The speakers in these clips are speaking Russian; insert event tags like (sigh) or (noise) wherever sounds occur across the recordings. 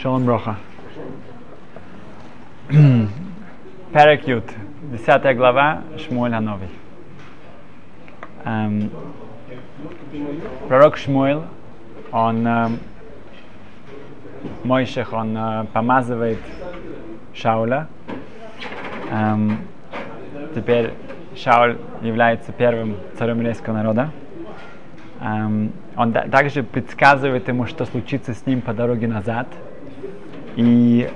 Шалом Броха. Перек Ют, 10 глава Шмуэль Новый. Эм, пророк Шмуэль, он эм, Мойших, он э, помазывает Шауля. Эм, теперь Шауль является первым царем еврейского народа. Эм, он да- также предсказывает ему, что случится с ним по дороге назад. И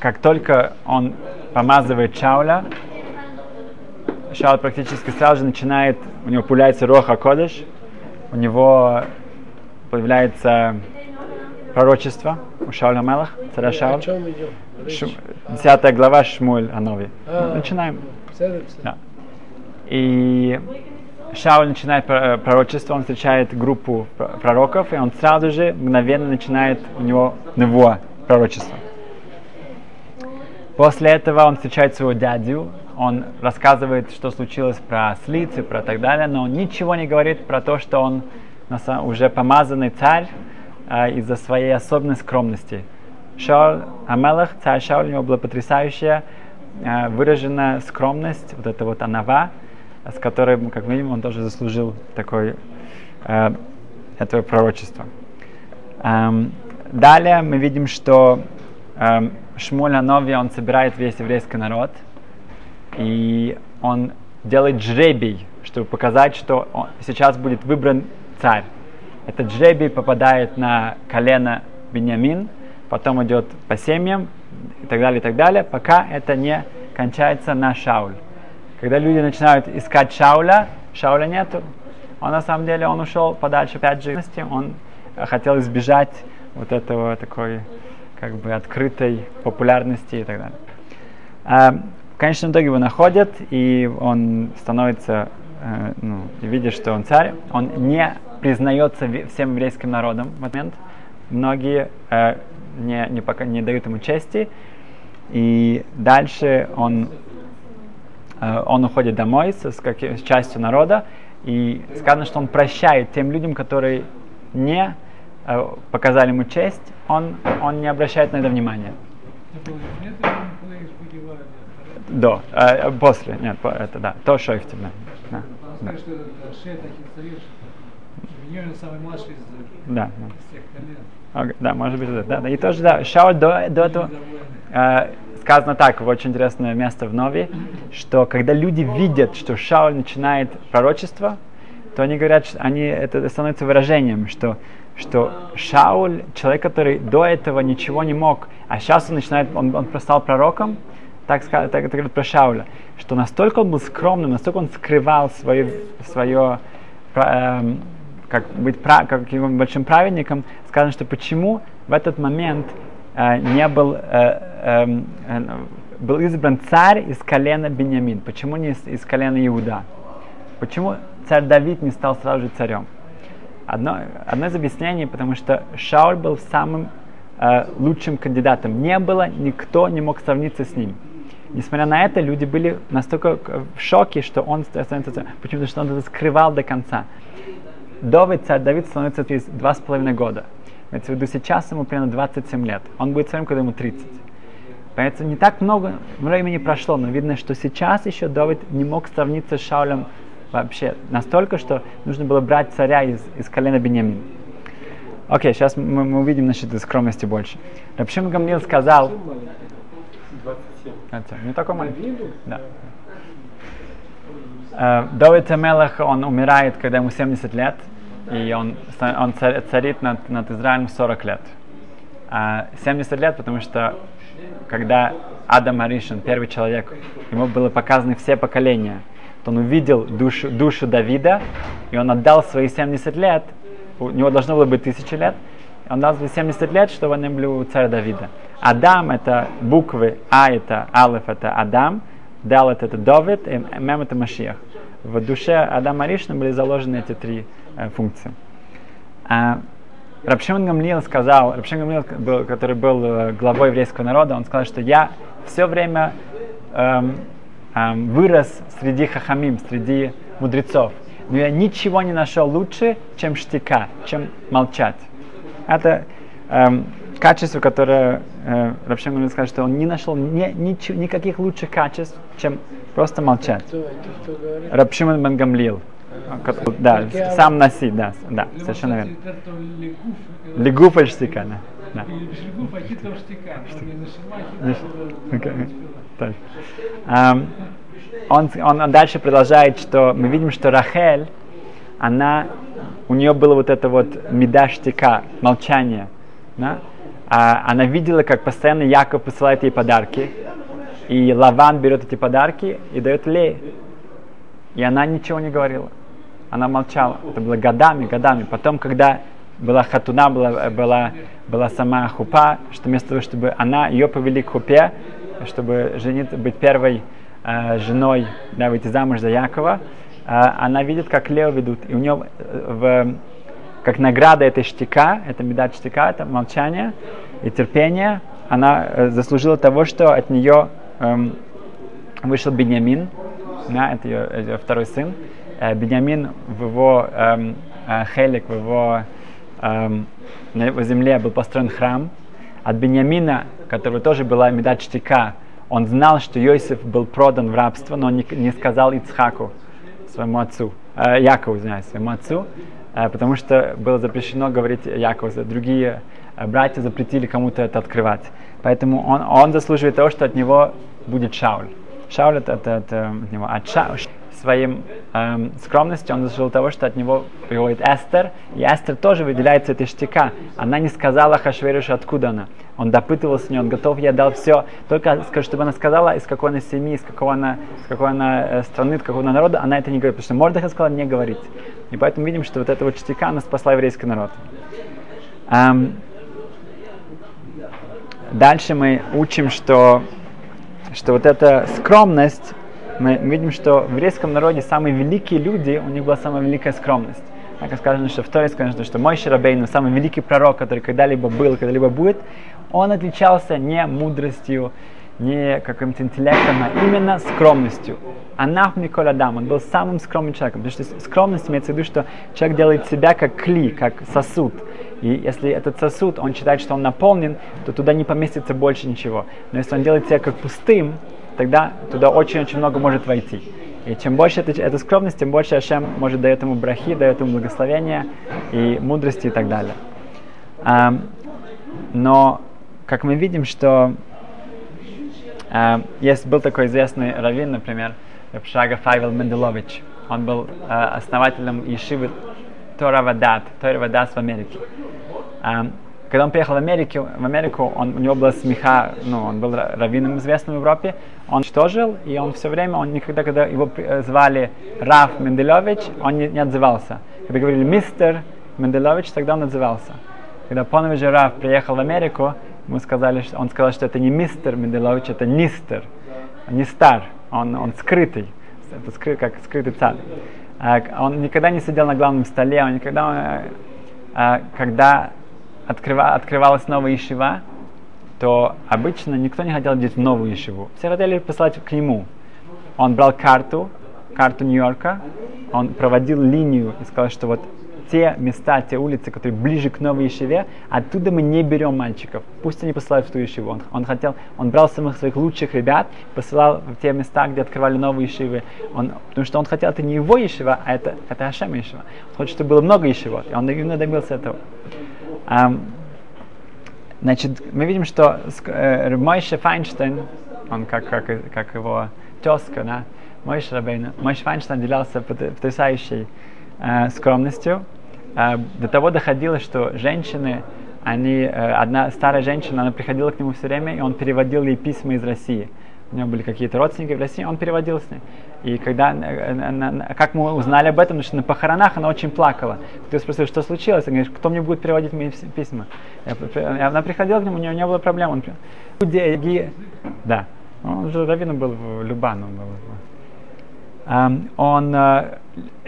как только он помазывает Шауля, Шауль практически сразу же начинает, у него появляется Роха Кодыш, у него появляется пророчество у Шауля Мелах, царя Шауля. Шу- 10 глава Шмуль Анови. А. Начинаем. Да. И Шауль начинает про- пророчество, он встречает группу пр- пророков, и он сразу же мгновенно начинает у него него пророчество. После этого он встречает своего дядю, он рассказывает, что случилось про ослицы, про так далее, но он ничего не говорит про то, что он уже помазанный царь а, из-за своей особенной скромности. Шауль Амелах, царь Шауль, у него была потрясающая а, выраженная скромность, вот это вот анава, с которой, как видим, он тоже заслужил такой, э, этого пророчества. Эм, далее мы видим, что эм, Шмуль Анови, он собирает весь еврейский народ, и он делает жребий, чтобы показать, что он- сейчас будет выбран царь. Этот жребий попадает на колено Беньямин, потом идет по семьям и так далее, и так далее, пока это не кончается на Шауль. Когда люди начинают искать Шауля, Шауля нету. Он на самом деле он ушел подальше, опять же, он хотел избежать вот этого такой как бы открытой популярности и так далее. А, в конечном итоге его находят, и он становится, э, ну, и видит, что он царь. Он не признается всем еврейским народом в этот момент. Многие э, не, не, пока, не дают ему чести. И дальше он, он уходит домой с, с, каки- с частью народа. И сказано, что он прощает тем людям, которые не э, показали ему честь, он, он не обращает на это внимания. До, э, после, нет, по- это да, то, их тебе. Да, да, да, да. Окей, да, может быть, да, да. И тоже, да, Шауль до, до этого, э, сказано так, в очень интересное место в Нове, что когда люди видят, что Шауль начинает пророчество, то они говорят, что они, это становится выражением, что, что Шауль, человек, который до этого ничего не мог, а сейчас он начинает, он, он стал пророком, так, так это говорит про Шауля, что настолько он был скромным, настолько он скрывал свое, свое пра- эм, как быть как его большим праведником, сказано, что почему в этот момент э, не был, э, эм, э, был избран царь из колена Беньямин, почему не из, из колена Иуда? Почему царь Давид не стал сразу же царем? Одно, одно из объяснений, потому что Шауль был самым э, лучшим кандидатом. Не было, никто не мог сравниться с ним. Несмотря на это, люди были настолько э, в шоке, что он становится царем. Почему? Потому что он это скрывал до конца. Давид, царь Давид становится через два с половиной года. Имеется в виду, сейчас ему примерно 27 лет. Он будет царем, когда ему 30. Поэтому не так много времени прошло, но видно, что сейчас еще Давид не мог сравниться с Шаулем вообще настолько, что нужно было брать царя из, из колена Беньямин. Окей, сейчас мы, мы увидим насчет скромности больше. Рабшим Гамлил сказал... 27. Это, не такой маленький. Да. Э, Давид Амелах, он умирает, когда ему 70 лет, и он, он царит над, над Израилем 40 лет. А 70 лет, потому что когда Адам Аришин, первый человек, ему было показаны все поколения, то он увидел душу, душу Давида, и он отдал свои 70 лет, у него должно было быть 1000 лет, он дал свои 70 лет, чтобы они были у царя Давида. Адам это буквы, А это Алеф это Адам, Далет это Давид, и Мем это Машиах. В душе Адама Аришина были заложены эти три э, функции. А, Рабшимон Гамлиил сказал, Рабшимон Гамлиил, был, который был э, главой еврейского народа, он сказал, что я все время эм, эм, вырос среди хахамим, среди мудрецов. Но я ничего не нашел лучше, чем штика, чем молчать. Это эм, качество, которое э, Рабшем Гамлин сказал, что он не нашел ни, ничего- никаких лучших качеств, чем просто молчать. Рабшимон бен Гамлил. Да, сам носи, да, да, совершенно верно. Легуф аль штика, да. да. Легуф, а. Он Он, дальше продолжает, что мы видим, что Рахель, она, у нее было вот это вот меда штика, молчание. Да? А она видела, как постоянно Яков посылает ей подарки, и Лаван берет эти подарки и дает Ле. И она ничего не говорила. Она молчала. Это было годами, годами. Потом, когда была хатуна, была, была, была сама хупа, что вместо того, чтобы она, ее повели к хупе, чтобы жениться, быть первой э, женой, да, выйти замуж за Якова, э, она видит, как Лео ведут. И у нее э, в, как награда этой штика, это медаль штика, это молчание и терпение, она э, заслужила того, что от нее эм, вышел Беньямин, да, это ее, ее второй сын. Э, Беньямин в его эм, э, хелик, в его, эм, на его земле был построен храм. От Беньямина, которого тоже была медаль штика, он знал, что Йосиф был продан в рабство, но он не, не сказал Ицхаку, своему отцу, э, Якову, извиняюсь, своему отцу, э, потому что было запрещено говорить Якову, другие э, братья запретили кому-то это открывать. Поэтому он, он заслуживает того, что от него будет Шауль. Шауль это, это, это от него. От Ша- своим эм, скромностью он заслужил того, что от него приходит Эстер, и Эстер тоже выделяется этой штика. Она не сказала Хашверишу, откуда она. Он допытывался с нее, он готов, я дал все. Только чтобы она сказала, из какой она семьи, из какого она, из какой она э, страны, из какого она народа, она это не говорит. Потому что Мордыха сказала не говорить. И поэтому видим, что вот эта вот штика, она спасла еврейский народ. Эм, дальше мы учим, что, что вот эта скромность, мы видим, что в еврейском народе самые великие люди, у них была самая великая скромность. Так сказано, что в Торе сказано, что мой Шарабейн, самый великий пророк, который когда-либо был, когда-либо будет, он отличался не мудростью, не каким-то интеллектом, а именно скромностью. Анах Николь Адам, он был самым скромным человеком, потому что скромность имеется в виду, что человек делает себя как кли, как сосуд. И если этот сосуд, он считает, что он наполнен, то туда не поместится больше ничего. Но если он делает себя как пустым, тогда туда очень-очень много может войти. И чем больше эта, эта скромность, тем больше Ашем может дает ему брахи, дает ему благословения и мудрости и так далее. Ам, но, как мы видим, что э, есть был такой известный раввин, например, Рабшага Файвел Менделович. Он был э, основателем Ешивы Тора Вадат, Тора Вадас в Америке. Эм, когда он приехал в Америку, в Америку он, у него была смеха, ну, он был ра- раввином известным в Европе, он что жил, и он все время, он никогда, когда его э, звали Раф Менделович, он не, не отзывался. Когда говорили мистер Менделович, тогда он отзывался. Когда Понович Раф приехал в Америку, ему сказали, что, он сказал, что это не мистер Менделович, это нистер, не стар, он, он скрытый, это скры, как скрытый царь. А, к- Он никогда не сидел на главном столе, он никогда, э, а, когда открыва, открывалась новая ешива, то обычно никто не хотел делать новую ешиву. Все хотели послать к нему. Он брал карту, карту Нью-Йорка, он проводил линию и сказал, что вот те места, те улицы, которые ближе к новой ешиве, оттуда мы не берем мальчиков. Пусть они посылают в ту ешиву. Он, он хотел, он брал самых своих лучших ребят, посылал в те места, где открывали новые ешивы. Он, потому что он хотел, это не его ешива, а это, это Ашем ешива. Он хочет, чтобы было много ешивот. И он именно добился этого. Ам, Значит, мы видим, что э, Мойше Файнштейн, он как, как, как его тезка, да, Мойше Рабейн, Мойше Файнштейн делался пот- потрясающей э, скромностью. Э, до того доходило, что женщины, они, э, одна старая женщина, она приходила к нему все время, и он переводил ей письма из России. У него были какие-то родственники в России, он переводил с ней. И когда, как мы узнали об этом, что на похоронах она очень плакала. Кто спросил, что случилось, она говорит, кто мне будет переводить мои пис- письма. Я Она приходила к нему, у нее не было проблем. Он, Люди, да, он же раввином был в Любану. Был. Он, э,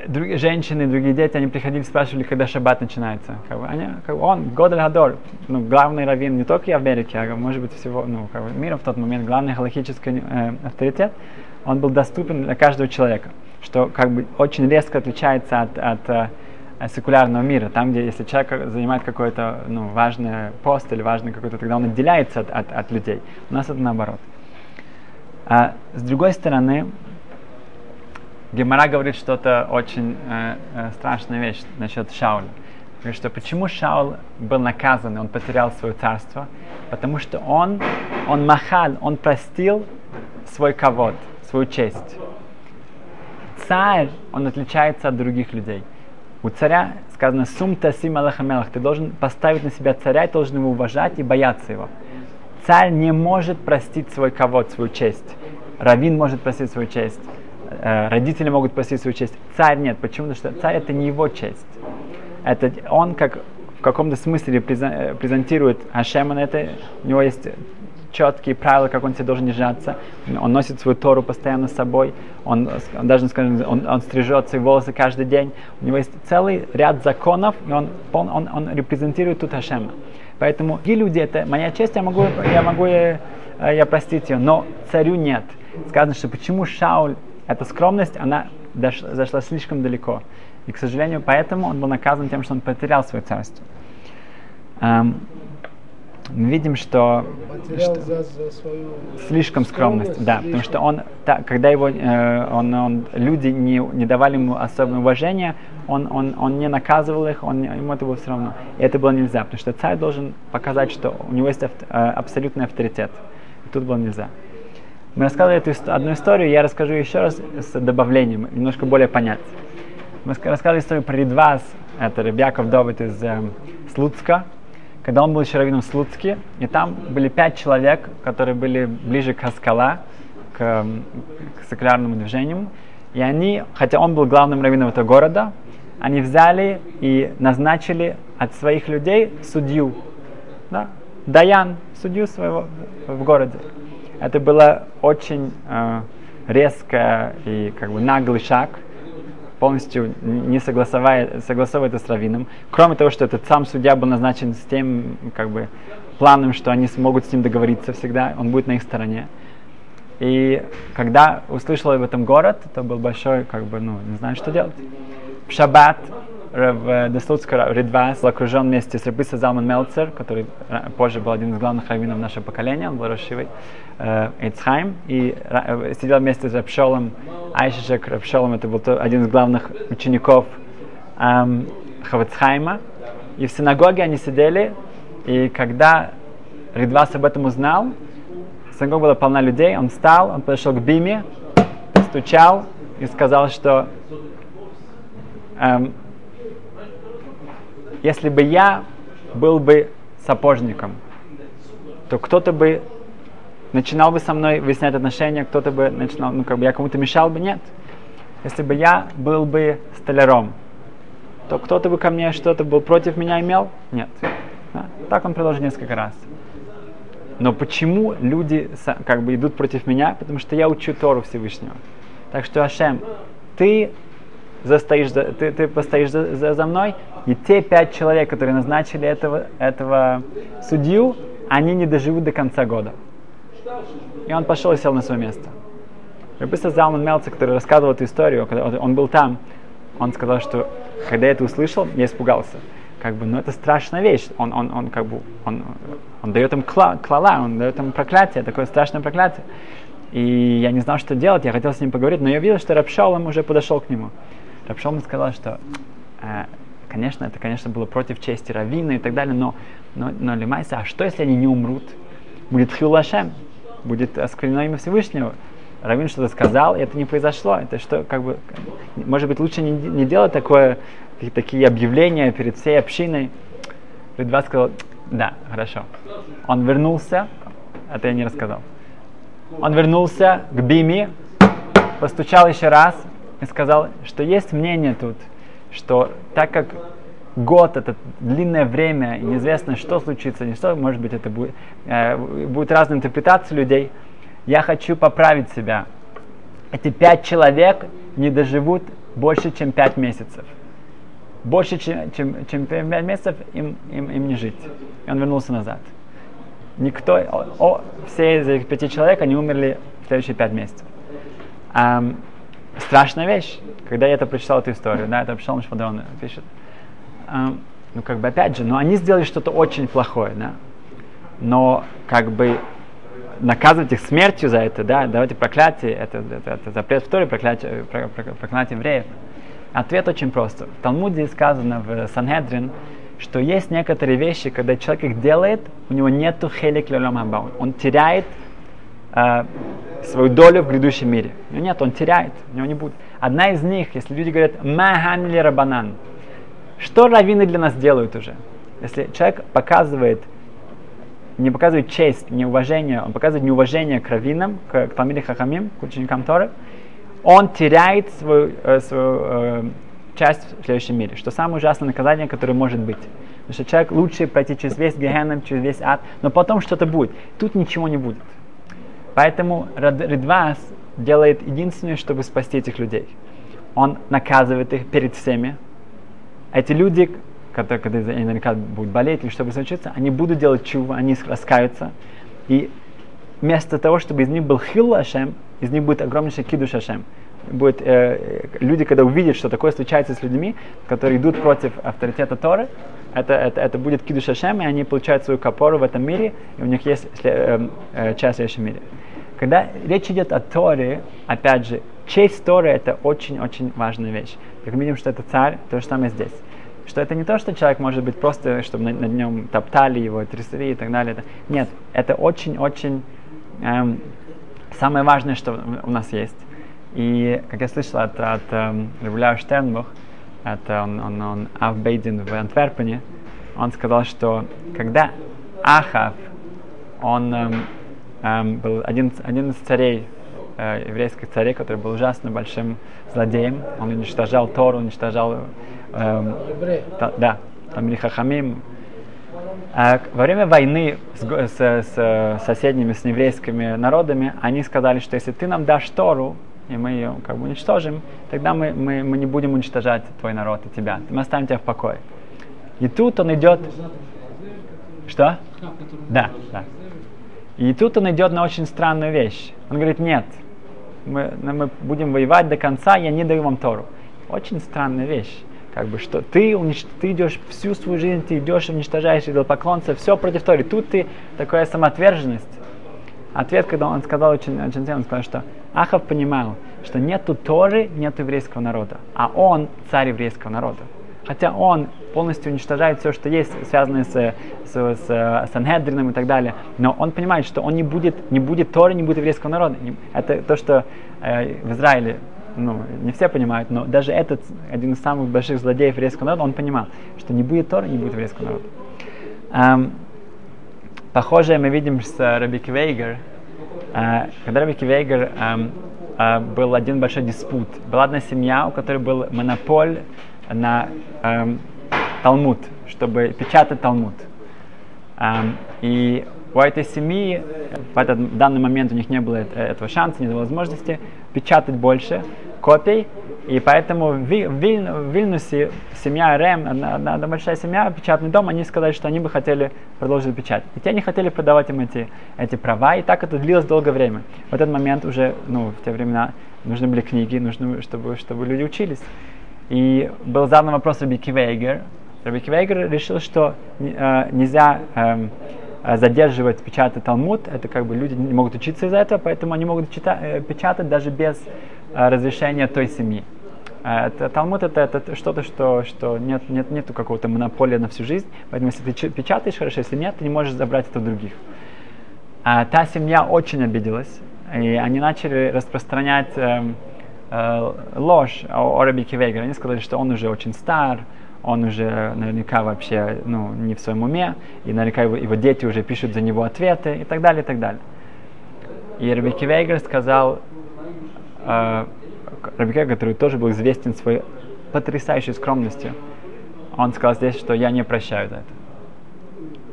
друг- женщины, другие дети, они приходили, спрашивали, когда шаббат начинается. Как бы, они, как бы он, Годель Гадор, ну, главный раввин не только в Америке, а может быть всего, ну, как бы мира в тот момент, главный галахический э, авторитет, он был доступен для каждого человека, что как бы очень резко отличается от, от, э, секулярного мира, там, где если человек занимает какой-то ну, важный пост или важный какой-то, тогда он отделяется от, от, от людей. У нас это наоборот. А с другой стороны, Гемора говорит что-то очень э, э, страшная вещь насчет Шауля. Говорит, что почему Шаул был наказан, он потерял свое царство? Потому что он, он махал, он простил свой ковод, свою честь. Царь, он отличается от других людей. У царя сказано «Сум тасим алахамелах» ты должен поставить на себя царя, ты должен его уважать и бояться его. Царь не может простить свой ковод, свою честь. Равин может простить свою честь. Э, родители могут простить свою честь. Царь нет. Почему? Потому что царь это не его честь. Это он как в каком-то смысле э, презентирует Ашема на это. У него есть четкие правила, как он себя должен держаться. Он носит свою Тору постоянно с собой. Он, он даже, скажем, он, он стрижет свои волосы каждый день. У него есть целый ряд законов, и он, он, он, он репрезентирует тут Ашема. Поэтому и люди, это моя честь, я могу, я могу я, э, я простить ее, но царю нет. Сказано, что почему Шауль, эта скромность, она зашла слишком далеко. И, к сожалению, поэтому он был наказан тем, что он потерял свое царство. Эм, мы видим, что, что за, за свою слишком скромность, скромность, да, потому что он, та, когда его, э, он, он, люди не, не давали ему особого уважения, он, он, он не наказывал их, он, ему это было все равно. И это было нельзя, потому что царь должен показать, что у него есть авто, э, абсолютный авторитет. И тут было нельзя. Мы рассказывали эту одну историю, я расскажу еще раз с добавлением, немножко более понять. Мы ска- рассказывали историю про Ридвас, это Ребяков Довид из э, Слуцка, когда он был еще раввином в Слуцке, и там были пять человек, которые были ближе к Хаскала, к, м, к секулярному движению, и они, хотя он был главным раввином этого города, они взяли и назначили от своих людей судью, да, Даян, судью своего в городе. Это было очень э, резко и как бы наглый шаг, полностью не согласовывая это с раввином. Кроме того, что этот сам судья был назначен с тем как бы, планом, что они смогут с ним договориться всегда, он будет на их стороне. И когда услышал об этом город, это был большой, как бы, ну, не знаю, что делать. В шаббат в Деслуцкого Ридвас был окружен вместе с Рабиса Залман Мелцер, который ра- позже был один из главных раввинов нашего поколения, он был Рошивой, э, Эйцхайм, и э, сидел вместе с Рапшолом Айшишек. Рапшолом это был один из главных учеников эм, Хавацхайма. И в синагоге они сидели, и когда Ридвас об этом узнал, синагога была полна людей, он встал, он подошел к Биме, стучал и сказал, что эм, если бы я был бы сапожником, то кто-то бы начинал бы со мной выяснять отношения, кто-то бы начинал, ну как бы я кому-то мешал бы, нет. Если бы я был бы столяром, то кто-то бы ко мне что-то был против меня имел, нет. Да? Так он продолжил несколько раз. Но почему люди как бы идут против меня? Потому что я учу Тору Всевышнего. Так что, Ашем, ты застоишь за, ты, ты постоишь за, за, за мной, и те пять человек, которые назначили этого, этого судью, они не доживут до конца года. И он пошел и сел на свое место. Рабиса Залман Мелцер, который рассказывал эту историю, когда он был там, он сказал, что когда я это услышал, я испугался. Как бы, ну это страшная вещь. Он, он, он как бы, он, он дает им кла, клала, он дает им проклятие, такое страшное проклятие. И я не знал, что делать, я хотел с ним поговорить, но я видел, что Рапшолом уже подошел к нему. Рапшолом сказал, что, э, конечно, это, конечно, было против чести Равина и так далее, но, но, но Лимайса, а что, если они не умрут? Будет Хилашем, будет осквернено имя Всевышнего. Равин что-то сказал, и это не произошло. Это что, как бы, может быть, лучше не, не делать такое, такие- объявления перед всей общиной. Ридва сказал, да, хорошо. Он вернулся, это я не рассказал. Он вернулся к Биме, постучал еще раз и сказал, что есть мнение тут, что так как год это длинное время, и неизвестно, что случится, не что, может быть, это будет, э, будет разная интерпретация людей, я хочу поправить себя. Эти пять человек не доживут больше, чем пять месяцев. Больше, чем, чем, чем пять месяцев им, им, им не жить. И он вернулся назад. Никто, о, о, все из этих пяти человек, они умерли в следующие пять месяцев. Ам, страшная вещь. Когда я это прочитал эту историю, да, это Пшалм Шпадон пишет. ну как бы опять же, но они сделали что-то очень плохое, да. Но как бы наказывать их смертью за это, да, давайте проклятие, это, это, это запрет в Торе, проклятие, про, про, проклятие евреев. Ответ очень прост. В Талмуде сказано в Санхедрин, что есть некоторые вещи, когда человек их делает, у него нету хелик лелом Он теряет э, свою долю в грядущем мире. У него нет, он теряет, у него не будет. Одна из них, если люди говорят «маханили рабанан», что раввины для нас делают уже? Если человек показывает, не показывает честь, неуважение, он показывает неуважение к раввинам, к, к Талмиде Хахамим, к ученикам Торы, он теряет свою, э, свою э, часть в следующем мире. Что самое ужасное наказание, которое может быть. Потому что человек лучше пройти через весь Гехенем, через весь ад, но потом что-то будет. Тут ничего не будет. Поэтому Ридвас делает единственное, чтобы спасти этих людей. Он наказывает их перед всеми. Эти люди, которые, когда наверняка будут болеть или что-то случится, они будут делать чуву, они раскаются. И вместо того, чтобы из них был хил Ашем, из них будет огромнейший кидуш Ашем. Будет, э, люди, когда увидят, что такое случается с людьми, которые идут против авторитета Торы, это, это, это будет кидуш Ашем, и они получают свою копору в этом мире, и у них есть э, э, часть в следующем мире. Когда речь идет о Торе, опять же, честь Торы это очень-очень важная вещь. Как мы видим, что это царь, то же самое здесь. Что это не то, что человек может быть просто, чтобы над, над нем топтали его, трясли и так далее. Нет, это очень-очень эм, самое важное, что у нас есть. И, как я слышал от, от эм, Ревуляра Штернбух, это он, он, он в Антверпене, он сказал, что когда Ахав, он эм, эм, был один, один из царей, э, еврейских царей, который был ужасно большим злодеем. Он уничтожал Тору, уничтожал... Эм, та, да, там или Хахамим. А во время войны с, с, с соседними, с еврейскими народами, они сказали, что если ты нам дашь Тору, и мы ее как бы уничтожим, тогда мы, мы, мы не будем уничтожать твой народ и тебя. Мы оставим тебя в покое. И тут он идет... Что? Да, да. И тут он идет на очень странную вещь. Он говорит, нет, мы, мы будем воевать до конца, я не даю вам Тору. Очень странная вещь. Как бы, что ты, унич... ты идешь всю свою жизнь, ты идешь, уничтожаешь идолопоклонцев, все против Торы. Тут ты такая самоотверженность. Ответ, когда он сказал очень, очень он сказал, что Ахав понимал, что нету Торы, нет еврейского народа, а он царь еврейского народа. Хотя он полностью уничтожает все, что есть, связанное с, с, с, с Сангедрином и так далее. Но он понимает, что он не будет, не будет Торы, не будет еврейского народа. Это то, что э, в Израиле ну, не все понимают, но даже этот, один из самых больших злодеев еврейского народа, он понимал, что не будет Торы, не будет еврейского народа. Эм, похожее мы видим с Раби Квейгер. Э, когда Раби Квейгер эм, э, был один большой диспут. Была одна семья, у которой был монополь на эм, Талмуд, чтобы печатать Талмуд. Эм, и у этой семьи в этот в данный момент у них не было этого шанса, не было возможности печатать больше копий, и поэтому в, Виль, в Вильнюсе семья Рэм, одна, одна, большая семья, печатный дом, они сказали, что они бы хотели продолжить печать. И те не хотели продавать им эти, эти права, и так это длилось долгое время. В этот момент уже, ну, в те времена нужны были книги, нужно, чтобы, чтобы люди учились. И был задан вопрос Раби Кивейгер. Раби Кивейгер решил, что э, нельзя э, задерживать печатать Талмуд. Это как бы люди не могут учиться из-за этого, поэтому они могут читать, э, печатать даже без э, разрешения той семьи. Э, это, Талмуд это, это что-то, что, что нет, нет, нету какого-то монополия на всю жизнь. Поэтому если ты печатаешь хорошо, если нет, ты не можешь забрать это у других. А та семья очень обиделась, и они начали распространять э, э, ложь о, Раби Кивейгере. Они сказали, что он уже очень стар, он уже наверняка вообще ну, не в своем уме, и наверняка его, его дети уже пишут за него ответы и так далее, и так далее. И Раби Кивейгер сказал, э, Раби Кивейгер, который тоже был известен своей потрясающей скромностью, он сказал здесь, что я не прощаю за это.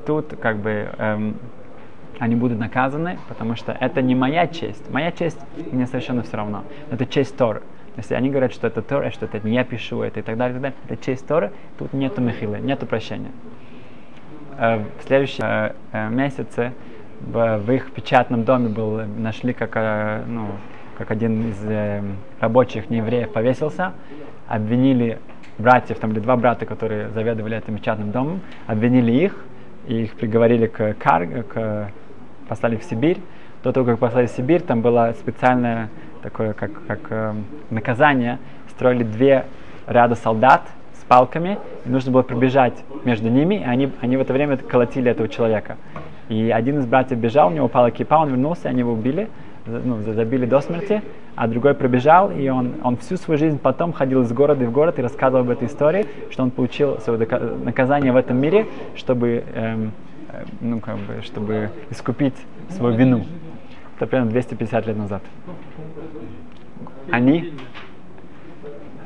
Тут как бы эм, они будут наказаны, потому что это не моя честь. Моя честь мне совершенно все равно. Это честь Торы. Если они говорят, что это Тора, что это не я пишу, это и так далее, и так далее, это честь Торы, тут нету мехилы, нету прощения. Э, в следующем э, э, месяце в, их печатном доме был, нашли, как, ну, как один из рабочих неевреев повесился, обвинили братьев, там были два брата, которые заведовали этим печатным домом, обвинили их, и их приговорили к, кар, к послали в Сибирь. До того, как послали в Сибирь, там было специальное такое, как, как э, наказание. Строили две ряда солдат с палками, и нужно было пробежать между ними, и они, они в это время колотили этого человека. И один из братьев бежал, у него упала кипа, он вернулся, они его убили, ну, забили до смерти, а другой пробежал, и он, он всю свою жизнь потом ходил из города в город и рассказывал об этой истории, что он получил свое наказание в этом мире, чтобы, эм, ну, как бы, чтобы искупить свою вину. Это примерно 250 лет назад. Они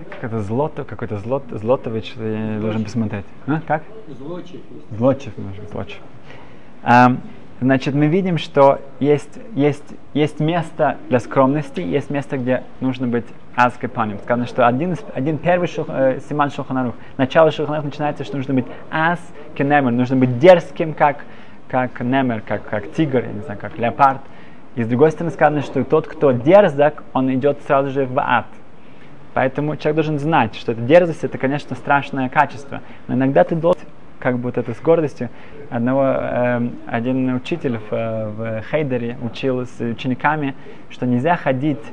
какой-то злото, какой-то злот, злотович, я должен посмотреть. А, как? Злочев. Злочев, может быть, злочев. Значит, мы видим, что есть, есть, есть место для скромности, есть место, где нужно быть аскепаним. Сказано, что один, один первый шух, э, симан шуханарух, начало шуханарух начинается, что нужно быть ас кенемер, нужно быть дерзким, как, как немер, как, как тигр, я не знаю, как леопард. И с другой стороны сказано, что тот, кто дерзок, он идет сразу же в ад. Поэтому человек должен знать, что эта дерзость, это, конечно, страшное качество. Но иногда ты должен как бы вот это с гордостью. Одного, э, один учитель в, в Хейдере учил с учениками, что нельзя ходить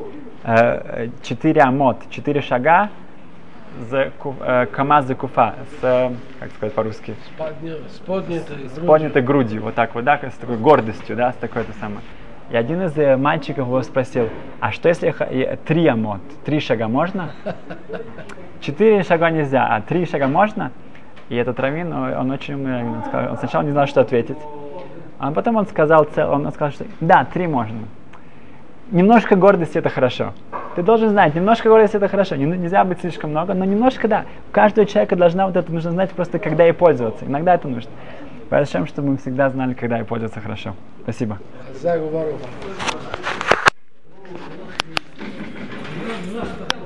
э, четыре амот, четыре шага за э, камаз за куфа, с, как сказать по-русски? С, подня, с поднятой с поднятой грудью, вот так вот, да, с такой гордостью, да, с такой-то самой. И один из э, мальчиков его спросил, а что если три амот, три шага можно? (laughs) Четыре шага нельзя, а три шага можно? И этот раввин, он очень умный, он, сказал, он сначала не знал, что ответить. А потом он сказал, он сказал, что да, три можно. Немножко гордости это хорошо. Ты должен знать, немножко гордости это хорошо. Не, нельзя быть слишком много, но немножко да. У каждого человека должна вот это нужно знать просто, когда ей пользоваться. Иногда это нужно. Поэтому, чтобы мы всегда знали, когда ей пользоваться хорошо. Спасибо.